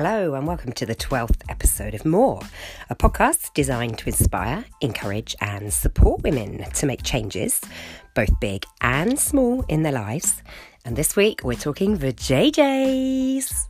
Hello, and welcome to the 12th episode of More, a podcast designed to inspire, encourage, and support women to make changes, both big and small, in their lives. And this week we're talking the JJs.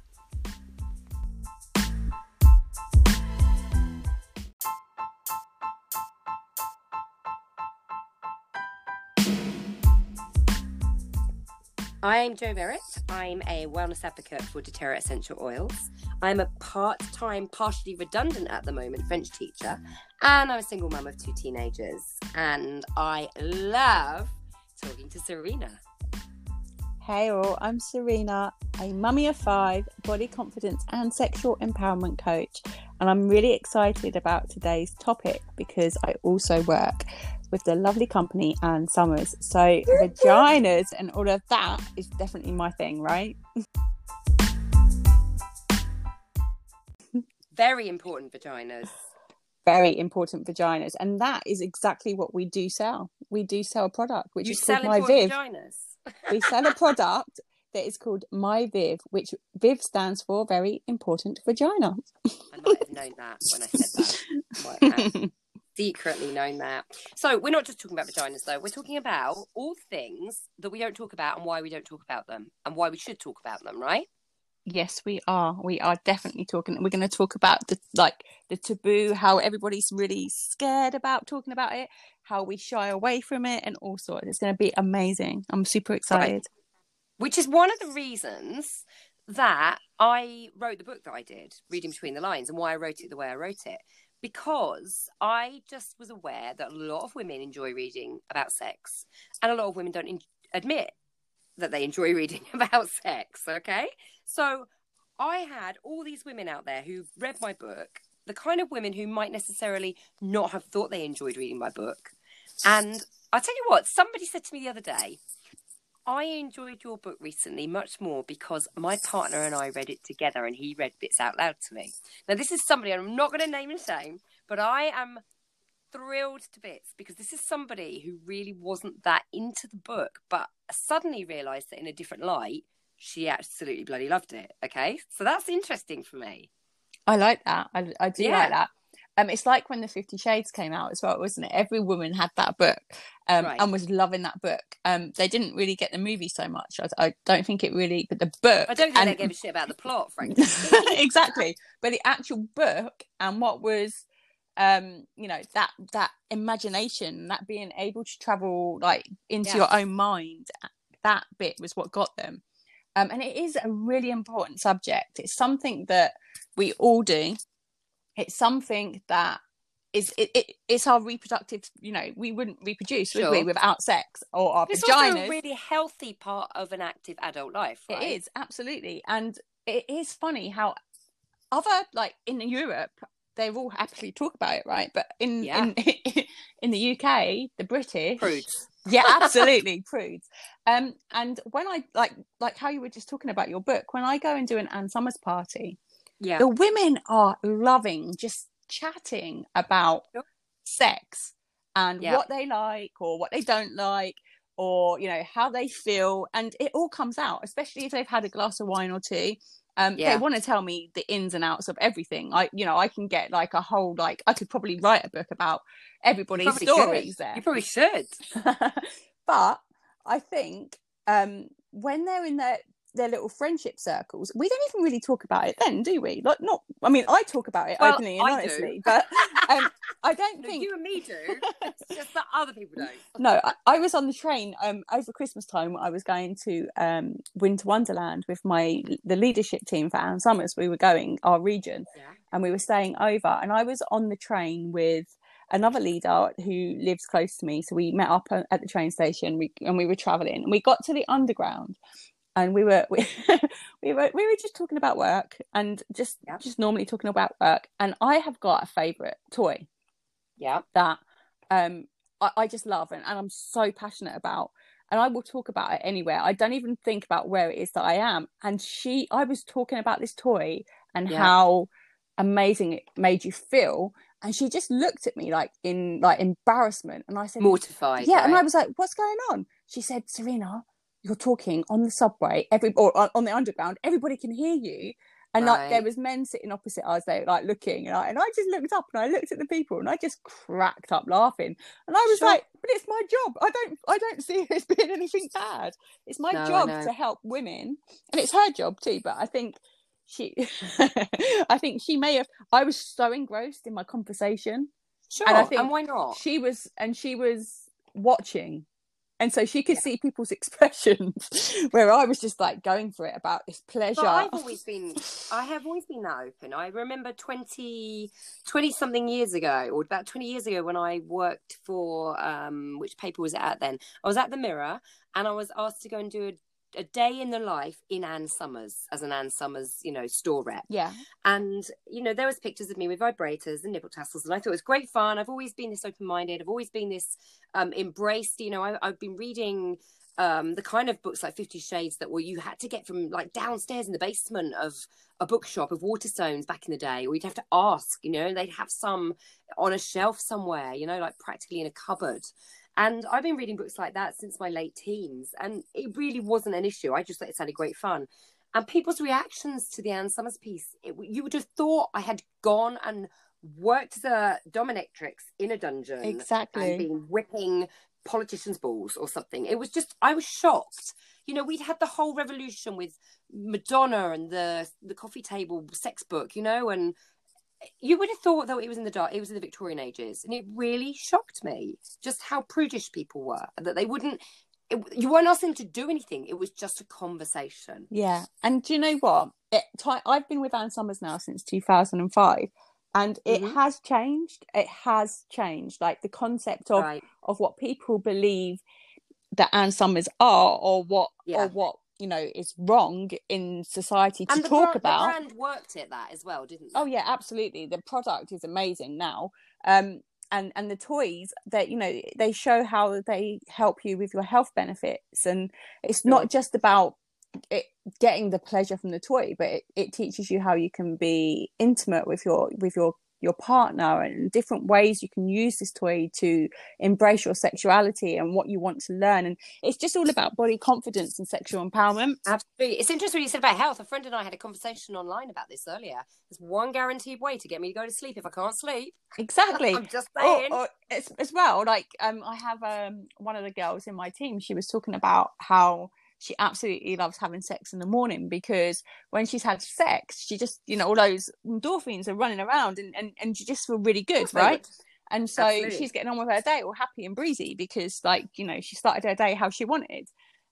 I'm Jo Merritt. I'm a wellness advocate for doTERRA essential oils. I'm a part time, partially redundant at the moment French teacher, and I'm a single mum of two teenagers. And I love talking to Serena. Hey all, I'm Serena, a mummy of five, body confidence and sexual empowerment coach. And I'm really excited about today's topic because I also work with the lovely company Ann Summers. So vaginas and all of that is definitely my thing, right? Very important vaginas. Very important vaginas, and that is exactly what we do sell. We do sell a product which You is called My Viv. vaginas. we sell a product that is called My Viv, which Viv stands for very important vagina. I might have known that when I said that. Secretly known that. So we're not just talking about vaginas though. We're talking about all things that we don't talk about and why we don't talk about them and why we should talk about them, right? Yes, we are. We are definitely talking. We're going to talk about the like the taboo, how everybody's really scared about talking about it, how we shy away from it, and all sorts. It's going to be amazing. I'm super excited. Which is one of the reasons that I wrote the book that I did, Reading Between the Lines, and why I wrote it the way I wrote it. Because I just was aware that a lot of women enjoy reading about sex, and a lot of women don't in- admit that they enjoy reading about sex. Okay. So I had all these women out there who read my book, the kind of women who might necessarily not have thought they enjoyed reading my book. And I'll tell you what, somebody said to me the other day, I enjoyed your book recently much more because my partner and I read it together and he read bits out loud to me. Now, this is somebody, I'm not going to name and shame, but I am thrilled to bits because this is somebody who really wasn't that into the book, but suddenly realised that in a different light, she absolutely bloody loved it. Okay. So that's interesting for me. I like that. I, I do Yeah. like that. Um, it's like when the Fifty Shades came out as well, wasn't it? Every woman had that book, um, Right. and was loving that book. Um, they didn't really get the movie so much. I, I don't think it really, but the book. I don't think and- they gave a shit about the plot, frankly. exactly but the actual book and what was um you know that that imagination that being able to travel like into Yeah. your own mind that bit was what got them um and it is a really important subject it's something that we all do it's something that is it, it it's our reproductive you know we wouldn't reproduce would we without sex or our It's vaginas also a really healthy part of an active adult life, right? it is absolutely, and it is funny how other like in Europe they all happily talk about it, right? But in Yeah. in in the UK, the British Prudes. yeah, absolutely prudes. Um, and when I like like how you were just talking about your book, when I go and do an Ann Summers party, Yeah. the women are loving just chatting about Sure. sex and Yeah. what they like or what they don't like or you know how they feel and it all comes out especially if they've had a glass of wine or two um Yeah. they want to tell me the ins and outs of everything i you know i can get like a whole like i could probably write a book about everybody's stories should. there You probably should. but I think um, when they're in their their little friendship circles, we don't even really talk about it then, do we? Like, not. I mean, I talk about it Well, openly and I do. honestly, but um, I don't No, think. you and me do. It's just that other people don't. No, I, I was on the train um, over Christmas time. I was going to um, Winter Wonderland with my the leadership team for Ann Summers. We were going our region, Yeah. and we were staying over. And I was on the train with another leader who lives close to me. So we met up at the train station, we, and we were traveling. And we got to the underground, and we were we, we were we were just talking about work and just Yep. just normally talking about work. And I have got a favorite toy Yeah. that um I, I just love and, and I'm so passionate about and I will talk about it anywhere. I don't even think about where it is that I am. And she I was talking about this toy and Yeah. how amazing it made you feel. And she just looked at me like in like embarrassment. And I said, Mortified. Yeah, and I was like, What's going on? She said, Serena, you're talking on the subway, every or on the underground, everybody can hear you. and like there was men sitting opposite us they like looking and I, and I just looked up and I looked at the people and I just cracked up laughing and I was Sure. like but it's my job I don't I don't see it as being anything bad it's my No, job to help women and it's her job too but I think she I think she may have I was so engrossed in my conversation Sure. and I And, why not? she was and she was watching and so she could see people's expressions where I was just like going for it about this pleasure But I've always been, I have always been that open. I remember 20, 20 something years ago, or about 20 years ago, when I worked for, um, which paper was it at then? I was at the Mirror and I was asked to go and do a, a day in the life in Ann Summers as an Ann Summers, you know, store rep. yeah. And you know there was pictures of me with vibrators and nipple tassels and i thought it was great fun. I've always been this open-minded. I've always been this um embraced you know I, i've been reading um the kind of books like 50 shades that were you had to get from like downstairs in the basement of a bookshop of waterstones back in the day or you'd have to ask you know they'd have some on a shelf somewhere you know like practically in a cupboard and I've been reading books like that since my late teens, and it really wasn't an issue. I just thought it sounded great fun. And people's reactions to the Ann Summers piece, it, you would have thought I had gone and worked as a dominatrix in a dungeon exactly and been whipping politicians' balls or something. It was just, I was shocked. You know, we'd had the whole revolution with Madonna and the the coffee table sex book, you know, and you would have thought though it was in the dark, it was in the Victorian ages, and it really shocked me just how prudish people were that they wouldn't. It, you weren't asking them to do anything; it was just a conversation. Yeah, and do you know what? It, I've been with Ann Summers now since 2005, and it Mhm. has changed. It has changed. Like the concept of right? of what people believe that Ann Summers are, or what Yeah. or what you know is wrong in society to talk bra- about. the brand worked at that as well, didn't? Oh yeah, absolutely. The product is amazing now. Um and and the toys that you know they show how they help you with your health benefits and it's not just about it getting the pleasure from the toy but it, it teaches you how you can be intimate with your with your your partner and different ways you can use this toy to embrace your sexuality and what you want to learn and it's just all about body confidence and sexual empowerment Absolutely. It's interesting what you said about health. A friend and I had a conversation online about this earlier. There's one guaranteed way to get me to go to sleep if I can't sleep. exactly I'm just or, saying. or as, as well like um i have um one of the girls in my team she was talking about how she absolutely loves having sex in the morning because when she's had sex she just you know all those endorphins are running around and and, and you just feel really good right and so Absolutely. she's getting on with her day all happy and breezy because like you know she started her day how she wanted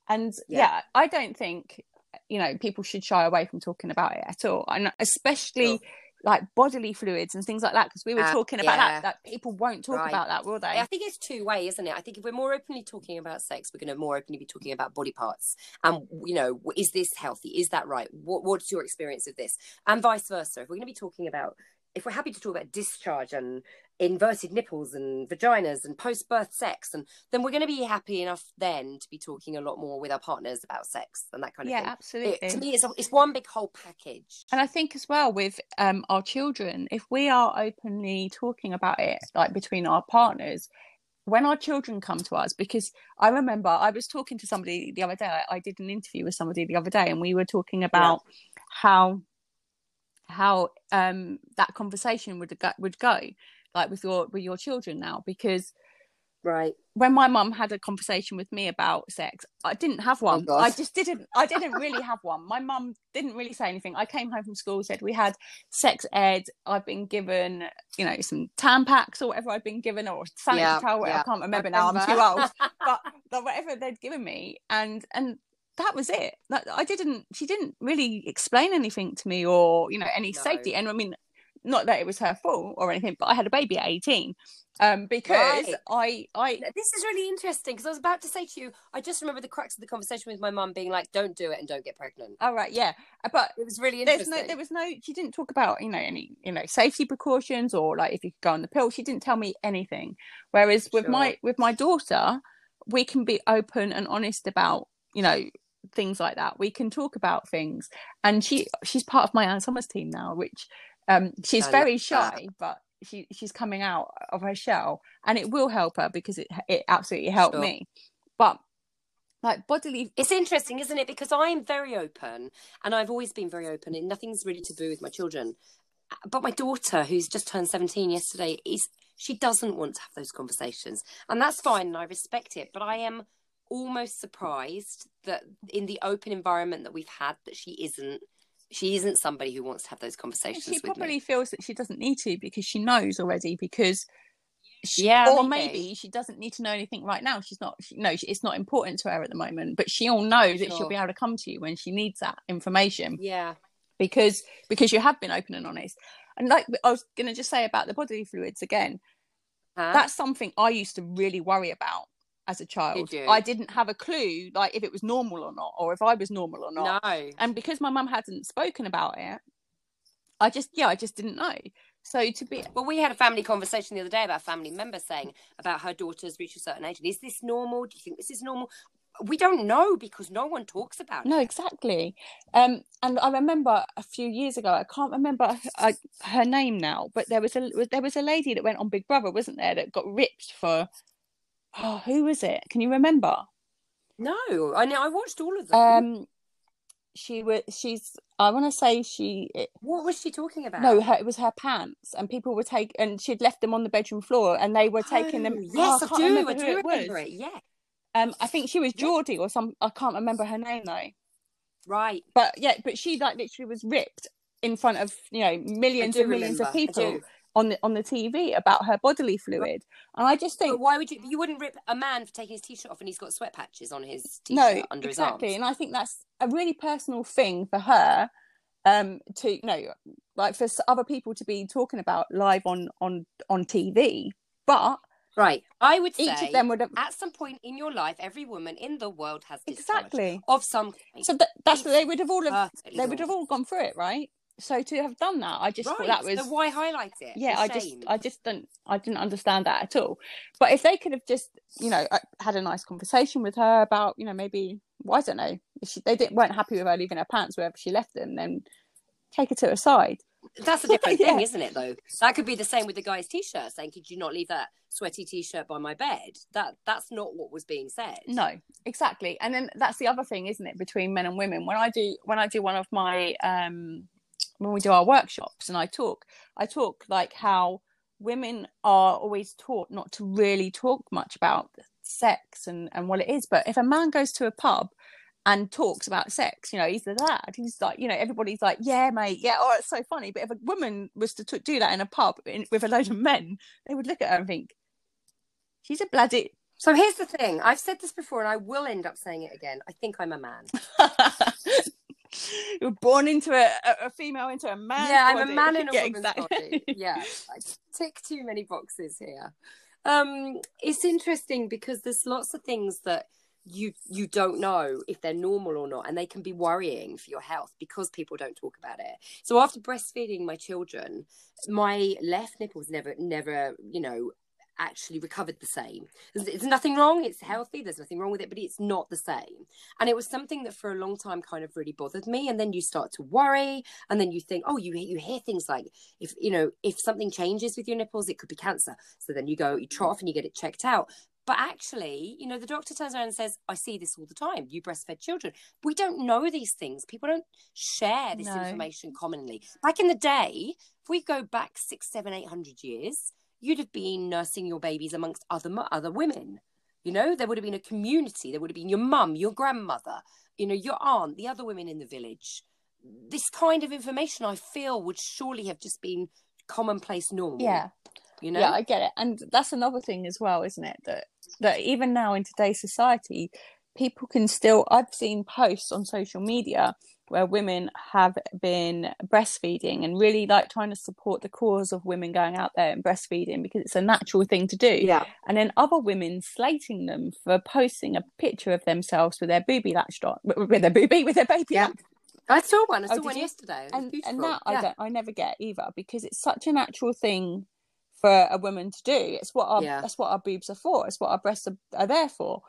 and Yeah. yeah, i don't think you know people should shy away from talking about it at all and especially Sure. Like bodily fluids and things like that because we were Uh, talking about yeah. that that people won't talk Right. about that will they I think it's two way, isn't it? I think if we're more openly talking about sex, we're going to more openly be talking about body parts. And you know, is this healthy? Is that right? What What's your experience of this? And vice versa. If we're going to be talking about, if we're happy to talk about discharge and inverted nipples and vaginas and post birth sex, and then we're going to be happy enough then to be talking a lot more with our partners about sex and that kind of yeah thing. absolutely It, to me, it's a, it's one big whole package. and i think as well with um our children if we are openly talking about it like between our partners when our children come to us because i remember i was talking to somebody the other day i, I did an interview with somebody the other day and we were talking about how how um that conversation would go, would go like with your with your children now because Right. when my mum had a conversation with me about sex, I didn't have one. God. I just didn't. I didn't really have one. My mum didn't really say anything. I came home from school, said we had sex ed. I've been given, you know, some Tampax or whatever I'd been given, or sanitary Yeah, towel. yeah. I can't remember now. I'm too old. But, but whatever they'd given me, and and that was it. I didn't. She didn't really explain anything to me, or you know, any No. safety. And I mean, not that it was her fault or anything, but I had a baby at 18 um, because Right. I I This is really interesting because I was about to say to you, I just remember the crux of the conversation with my mum being like, "Don't do it and don't get pregnant." all right yeah but It was really interesting. no there was no she didn't talk about you know any you know safety precautions or like if you could go on the pill she didn't tell me anything whereas with my with my daughter we can be open and honest about you know things like that we can talk about things and she she's part of my Ann Summers team now which um she's I very love shy but she she's coming out of her shell and it will help her because it it absolutely helped Sure. me but like bodily It's interesting, isn't it? Because I'm very open and I've always been very open and nothing's really taboo with my children. But my daughter, who's just turned 17 yesterday, is she doesn't want to have those conversations. And that's fine and I respect it. But I am almost surprised that in the open environment that we've had that she isn't she isn't somebody who wants to have those conversations she probably me. feels that she doesn't need to because she knows already because she, Yeah, or maybe. maybe. she doesn't need to know anything right now she's not she, no it's not important to her at the moment but she'll know that she'll be able to come to you when she needs that information Yeah. because because you have been open and honest and like i was going to just say about the bodily fluids again Huh? that's something i used to really worry about as a child you? i didn't have a clue like if it was normal or not or if i was normal or not no. and because my mum hadn't spoken about it i just yeah i just didn't know so to be Well, we had a family conversation the other day about a family member saying about her daughter's reached a certain age. And is this normal? Do you think this is normal? We don't know because no one talks about no it. No, exactly um and i remember a few years ago i can't remember uh, her name now but there was a there was a lady that went on big brother wasn't there that got ripped for oh who was it can you remember No, I know. I watched all of them. um she was she's i want to say she it, what was she talking about? no her, it was her pants and people were take and she'd left them on the bedroom floor and they were taking them Oh, oh, Yes, I do. remember I do it remember it. Yeah. um i think she was geordie or some i can't remember her name though Right. but yeah but she like literally was ripped in front of you know millions and millions of I people. On the on the tv about her bodily fluid and i just think But why would you? You wouldn't rip a man for taking his t-shirt off and he's got sweat patches on his t-shirt no under exactly his arms. and i think that's a really personal thing for her um to you know like for s- other people to be talking about live on on on tv but Right. I would each say of them would have at some point in your life, every woman in the world has exactly of some kind. so that, that's they would have all have they would have all gone through it right so to have done that i just right. thought that was So why highlight it? yeah i just i just don't i didn't understand that at all but if they could have just you know uh, had a nice conversation with her about you know maybe well, i don't know if she, they didn't, weren't happy with her leaving her pants wherever she left them then take her to a side That's a different thing, isn't it? Though that could be the same with the guy's t-shirt, saying, "Could you not leave that sweaty t-shirt by my bed?" That that's not what was being said. no exactly and then that's the other thing isn't it between men and women when i do when i do one of my um when we do our workshops and i talk i talk like how women are always taught not to really talk much about sex and and what it is. But if a man goes to a pub and talks about sex you know he's the lad. He's like you know everybody's like yeah mate yeah. Oh it's so funny. But if a woman was to t- do that in a pub in, with a load of men they would look at her and think she's a bloody So here's the thing: I've said this before, and I will end up saying it again. I think I'm a man. You're born into a, a, female into a man. yeah, I'm a man in a woman's exactly. body. Yeah, I tick too many boxes here. Um, it's interesting because there's lots of things that you you don't know if they're normal or not, and they can be worrying for your health because people don't talk about it. So after breastfeeding my children, my left nipple nipples never never you know actually recovered the same. There's, there's nothing wrong. It's healthy. There's nothing wrong with it, but it's not the same. And it was something that for a long time kind of really bothered me. And then you start to worry, and then you think, oh, you you hear things like if you know if something changes with your nipples, it could be cancer. So then you go, you trot off and you get it checked out. But actually, you know, the doctor turns around and says, I see this all the time. You breastfed children. We don't know these things. People don't share this No. information commonly. Back in the day, if we go back six, seven, eight hundred years, you'd have been nursing your babies amongst other other women. You know, there would have been a community. There would have been your mum, your grandmother, you know, your aunt, the other women in the village. This kind of information, I feel, would surely have just been commonplace normal. Yeah, you know. yeah, I get it, and that's another thing as well, isn't it? That that even now in today's society, people can still. I've seen posts on social media where women have been breastfeeding and really like trying to support the cause of women going out there and breastfeeding because it's a natural thing to do. yeah. and then other women slating them for posting a picture of themselves with their booby latched on, with their booby, with their baby Yeah. latched. I saw one. I Oh, saw did one you? yesterday. And and that yeah. I don't, I never get either because it's such a natural thing for a woman to do. It's what our Yeah. that's what our boobs are for. It's what our breasts are, are there for.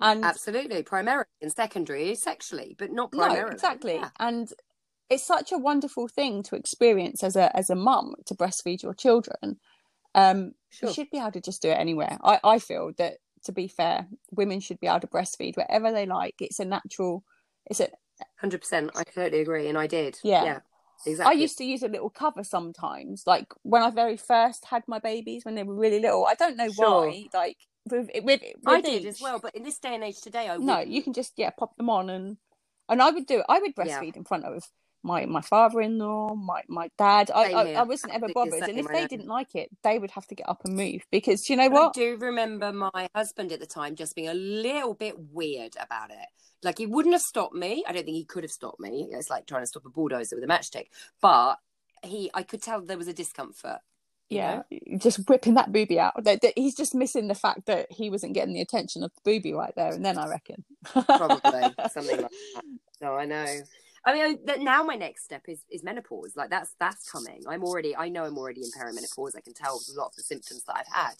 And Absolutely, primarily and secondary, sexually, but not primarily. no, exactly. Yeah. And it's such a wonderful thing to experience as a as a mum to breastfeed your children. Um, Sure. you should be able to just do it anywhere. I, I feel that to be fair. Women should be able to breastfeed wherever they like. It's a natural. It's a Hundred percent. I totally agree, and I did. Yeah. Yeah. Exactly. I used to use a little cover sometimes, like when I very first had my babies when they were really little. I don't know Sure. why. Like with with, with I did as well, but in this day and age today, I No, wouldn't. you can just yeah pop them on and and I would do it. I would Yeah. breastfeed in front of my my father-in-law, my my dad. I I. I wasn't ever bothered, and if they didn't like it, they would have to get up and move because you know what? I do remember my husband at the time just being a little bit weird about it. Like he wouldn't have stopped me. I don't think he could have stopped me. It's like trying to stop a bulldozer with a matchstick. But he, I could tell there was a discomfort. You yeah, know? just whipping that booby out. That, that he's just missing the fact that he wasn't getting the attention of the booby right there, and then I reckon probably something like that. No, I know. I mean, I- that now my next step is is menopause. Like that's that's coming. I'm already. I know I'm already in perimenopause. I can tell a lot of the symptoms that I've had,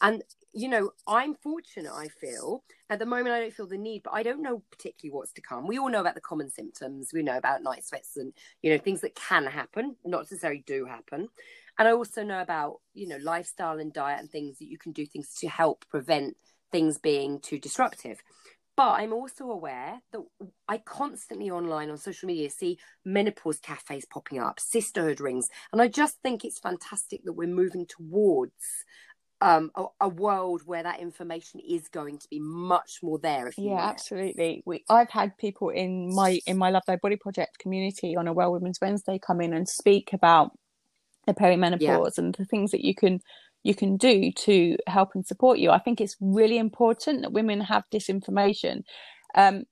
and you know, I'm fortunate. I feel at the moment I don't feel the need, but I don't know particularly what's to come. We all know about the common symptoms. We know about night sweats and you know things that can happen, not necessarily do happen. And I also know about you know lifestyle and diet and things that you can do things to help prevent things being too disruptive. But I'm also aware that I constantly online on social media see menopause cafes popping up, sisterhood rings, and I just think it's fantastic that we're moving towards um, a, a world where that information is going to be much more there. If you Yeah, it. absolutely. We I've had people in my in my Love Thy Body Project community on a Well Women's Wednesday come in and speak about the perimenopause and the things that you can you can do to help and support you. I think it's really important that women have this information. Um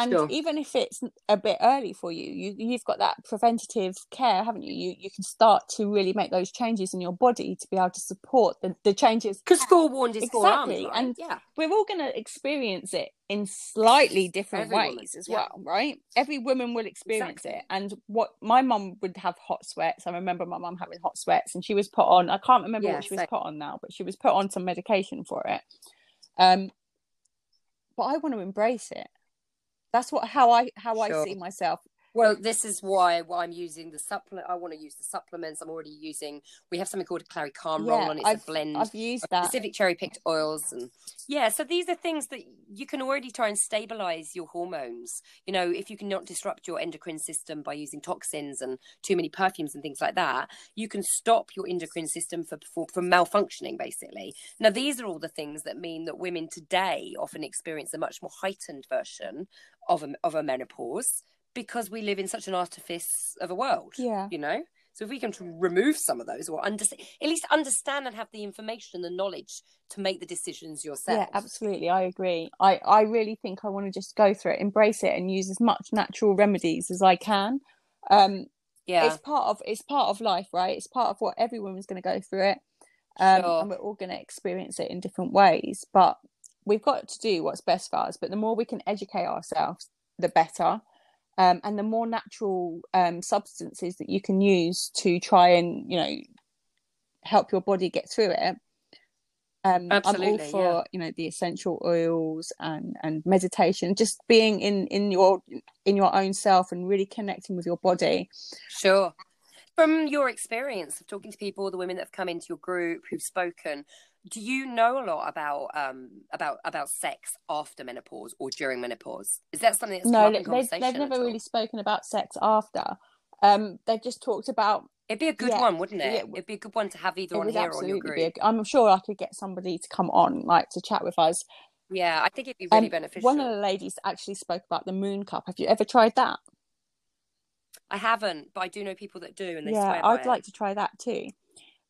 and Sure. even if it's a bit early for you, you you've got that preventative care, haven't you? You you can start to really make those changes in your body to be able to support the, the changes Because forewarned is forearmed, Exactly, right? and- yeah, we're all going to experience it in slightly different Every woman, ways as yeah. well, right? Every woman will experience Exactly. it. And what my mum would have hot sweats. I remember my mum having hot sweats, and she was put on. I can't remember Yeah, what she was put on now, but she was put on some medication for it. Um, but I want to embrace it. That's what how I how I see myself. Well, this is why why I'm using the supplement. I want to use the supplements. I'm already using. We have something called a ClaryCalm roll on. It's I've a blend I've used of that. specific cherry picked oils and yeah. So these are things that you can already try and stabilize your hormones. You know, if you cannot disrupt your endocrine system by using toxins and too many perfumes and things like that, you can stop your endocrine system for, for from malfunctioning. Basically, now these are all the things that mean that women today often experience a much more heightened version of a, of a menopause because we live in such an artifice of a world. Yeah. You know? So if we can remove some of those or understand, at least understand and have the information and the knowledge to make the decisions yourself. Yeah, absolutely. I agree. I, I really think I want to just go through it, embrace it, and use as much natural remedies as I can. Um, Yeah. it's part of it's part of life, right? It's part of what every woman's going to go through it, um, Sure. and we're all going to experience it in different ways. But we've got to do what's best for us. But the more we can educate ourselves, the better. Um, and the more natural um, substances that you can use to try and you know help your body get through it. Um, I'm all for yeah. you know the essential oils and and meditation, just being in in your in your own self and really connecting with your body. Sure. From your experience of talking to people, the women that have come into your group who've spoken, do you know a lot about um about about sex after menopause or during menopause? Is that something that's no, they, conversation? they've never really spoken about sex after. Um, they've just talked about. It'd be a good Yeah, one, wouldn't it? yeah. It'd be a good one to have either It on here or on your group. I'm sure I could get somebody to come on, like to chat with us. Yeah, I think it'd be really Um, beneficial. One of the ladies actually spoke about the moon cup. Have you ever tried that? I haven't, but I do know people that do, and they yeah, swear by I'd it. like to try that too.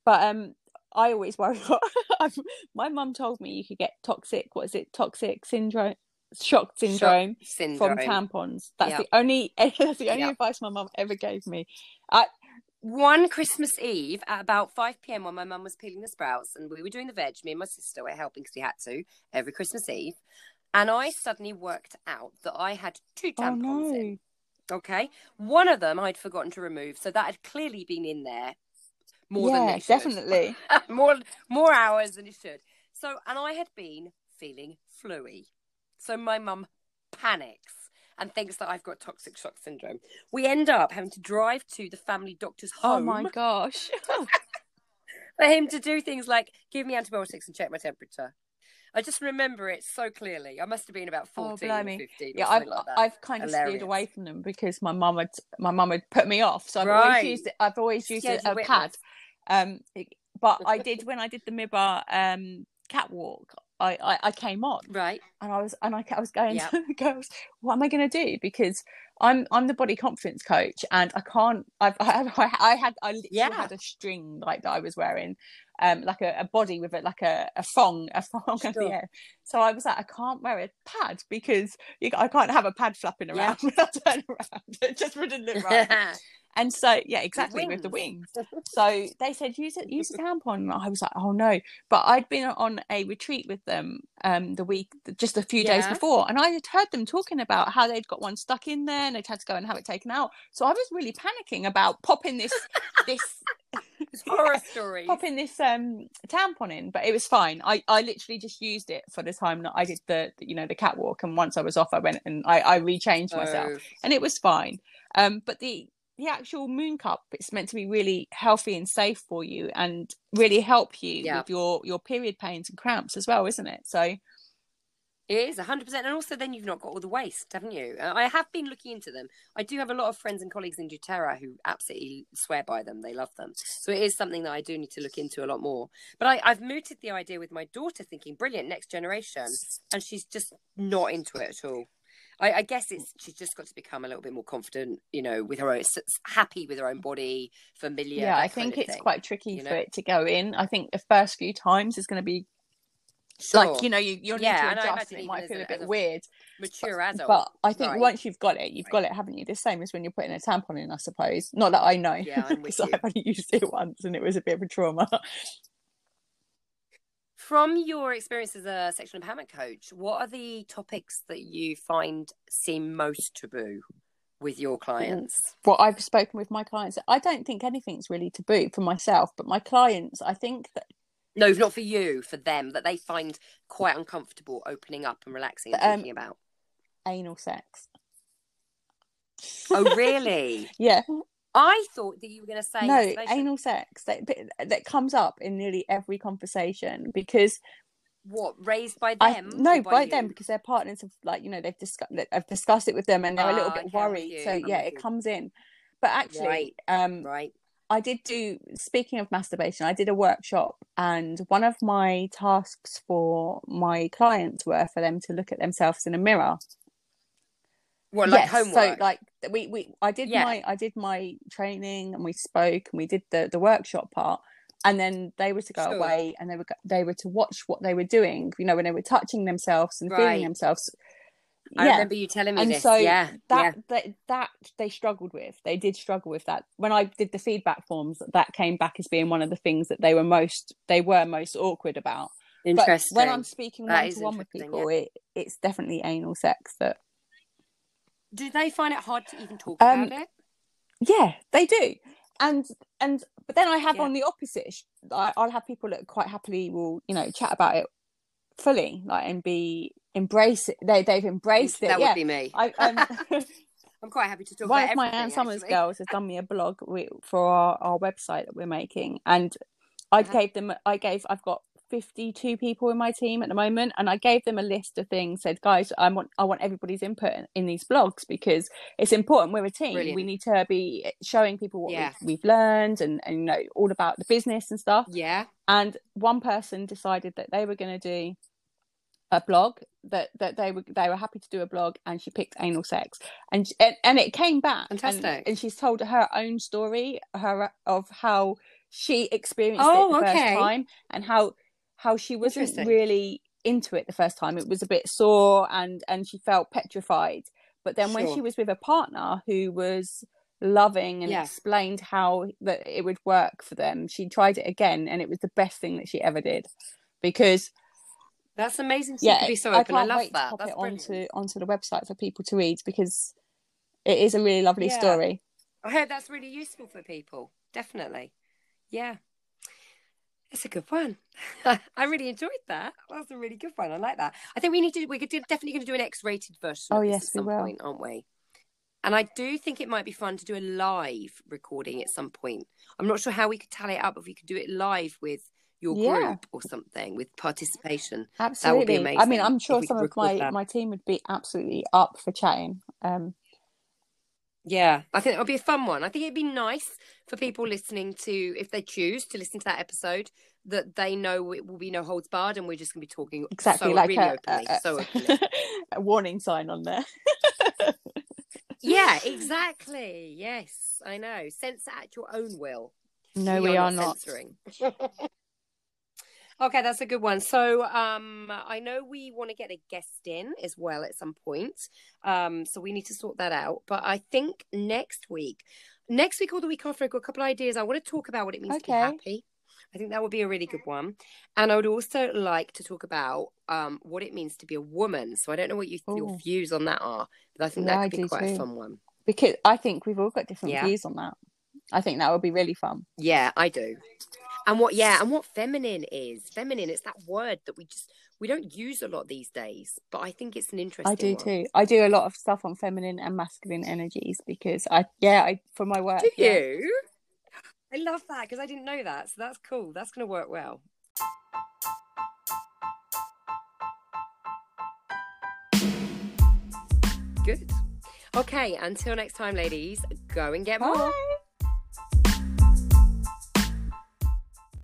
But um, I always worry. I've, my mum told me you could get toxic. What is it? Toxic syndrome, shock syndrome syndrome. from tampons. That's Yeah. the only. That's the only Yeah. advice my mum ever gave me. I One Christmas Eve at about 5 p.m. when my mum was peeling the sprouts and we were doing the veg, me and my sister were helping because we had to every Christmas Eve. And I suddenly worked out that I had two oh, tampons no. in. Okay. One of them I'd forgotten to remove. So that had clearly been in there more than yeah, should. definitely. more more hours than it should. So, and I had been feeling fluey. So my mum panics and thinks that I've got toxic shock syndrome. We end up having to drive to the family doctor's oh home. Oh my gosh. for him to do things like give me antibiotics and check my temperature. I just remember it so clearly. I must have been about Oh, 14 or blimey. 15 Yeah, I've like. I've kind of steered away from them because my mum had my mum had put me off. So I've Right. always used it. I've always used Scared a, a pad. Um, but I did when I did the Mibba um catwalk. I, I I came on Right. and I was and I, I was going Yeah. to the girls. What am I going to do? Because I'm I'm the body confidence coach and I can't. I've I, I had I literally Yeah. had a string like that I was wearing. Um, like a, a body with it, like a, a thong, a thong at the Sure. end. So I was like, I can't wear a pad because you, I can't have a pad flapping Yeah. around when I turn around. It just wouldn't look right. And so, yeah, exactly with the wings. So they said use a use a tampon. And I was like, oh no. But I'd been on a retreat with them um the week just a few days before, and I had heard them talking about how they'd got one stuck in there and they'd had to go and have it taken out. So I was really panicking about popping this this horror story, popping this um tampon in, but it was fine. I I literally just used it for the time that I did the you know the catwalk, and once I was off, I went and I I rechanged myself Oh, and it was fine. Um, but the the actual moon cup it's meant to be really healthy and safe for you and really help you Yeah. with your your period pains and cramps as well, isn't it? So It is 100%. And also, then you've not got all the waste, haven't you? I have been looking into them. I do have a lot of friends and colleagues in doTERRA who absolutely swear by them. They love them. So it is something that I do need to look into a lot more. But I, I've mooted the idea with my daughter, thinking, brilliant, next generation. And she's just not into it at all. I, I guess it's she's just got to become a little bit more confident, you know, with her own, happy with her own body, familiar. yeah, I think it's thing. quite tricky you for it to go in. I think the first few times is going to be Sure. like you know you you'll need to adjust and it might feel a- a bit a weird. mature adult. But I think Right. once you've got it, you've got it, haven't you? The same as when you're putting a tampon in, I suppose. Not that I know, Yeah, because. I've only used it once and it was a bit of a trauma. From your experience as a sexual empowerment coach, what are the topics that you find seem most taboo with your clients? what I've spoken with my clients, I don't think anything's really taboo for myself, but my clients, I think that No, not for you, for them, that they find quite uncomfortable opening up and relaxing and Um, thinking about. anal sex. Oh, really? Yeah, I thought that you were going to say no, masturbation. anal sex that that comes up in nearly every conversation because What raised by I them? no or by, them because their partners have like you know they've discussed I've discussed it with them and they're a little Ah, bit okay, worried. So I'm yeah, it comes in. But actually, Right. um, Right. I did do, speaking of masturbation, I did a workshop, and one of my tasks for my clients were for them to look at themselves in a mirror. What like yes, homework? so like we, we I did Yeah. my I did my training and we spoke and we did the the workshop part, and then they were to go Sure. away and they were they were to watch what they were doing, you know, when they were touching themselves and Right. feeling themselves. I yeah, remember you telling me and this. so yeah. that, yeah. that that they struggled with they did struggle with that when i did the feedback forms that came back as being one of the things that they were most they were most awkward about Interesting. but when i'm speaking one to one with people it, it's definitely anal sex that Do they find it hard to even talk Um, about it? yeah they do and and but then i have Yeah. on the opposite I, i'll have people that quite happily will you know chat about it fully like and be embrace it they they've embraced it that yeah would be me. I, um, I'm quite happy to talk one about of my everything, Ann Summers actually. girls has done me a blog for our, our website that we're making, and I Uh-huh. gave them. I gave. I've got fifty-two people in my team at the moment, and I gave them a list of things. Said, guys, I want I want everybody's input in, in these blogs because it's important. We're a team. We need to be showing people what Yeah. we've, we've learned and, and you know all about the business and stuff. Yeah. And one person decided that they were going to do a blog that that they were they were happy to do a blog and she picked anal sex and and, and it came back and, Fantastic. and she's told her own story her of how she experienced Oh, it the okay. first time and how how she wasn't really into it the first time it was a bit sore and and she felt petrified but then when she was with a partner who was loving and Yeah. explained how that it would work for them she tried it again and it was the best thing that she ever did because That's amazing to yeah, be so open. I, can't love that. pop That's it brilliant. onto onto the website for people to read because it is a really lovely Yeah. story. I hope that's really useful for people. Definitely. Yeah. It's a good one. I really enjoyed that. That's a really good one. I like that. I think we need to. We're definitely going to do an X-rated version. Oh, yes, at we some will. point, aren't we? And I do think it might be fun to do a live recording at some point. I'm not sure how we could tally it up if we could do it live with your Yeah. group or something with participation. Absolutely. I mean, amazing I mean, I'm sure some of my, that. my team would be absolutely up for chatting. Um, Yeah, I think it'll be a fun one. I think it'd be nice for people listening to, if they choose to listen to that episode, that they know it will be no holds barred, and we're just going to be talking exactly so like really a, openly, a- a- so openly. a warning sign on there. yeah, exactly. Yes, I know. Censor at your own will. No, we, are not. okay, that's a good one. So, um, I know we want to get a guest in as well at some point. Um, so we need to sort that out. But I think next week, next week or the week after, I've got a couple of ideas. I want to talk about what it means to be happy. I think that would be a really good one. And I would also like to talk about um, what it means to be a woman. So I don't know what you, your views on that are, but I think Yeah, that I could be do quite a fun one. Because I think we've all got different Yeah. views on that. I think that would be really fun. Yeah, I do. And what yeah, and what feminine is. Feminine, it's that word that we just we don't use a lot these days, but I think it's an interesting I do one. too. I do a lot of stuff on feminine and masculine energies because I, yeah, I for my work. Do yeah. you? I love that because I didn't know that. So that's cool. That's going to work well. Good. Okay, until next time, ladies, go and get more. Bye.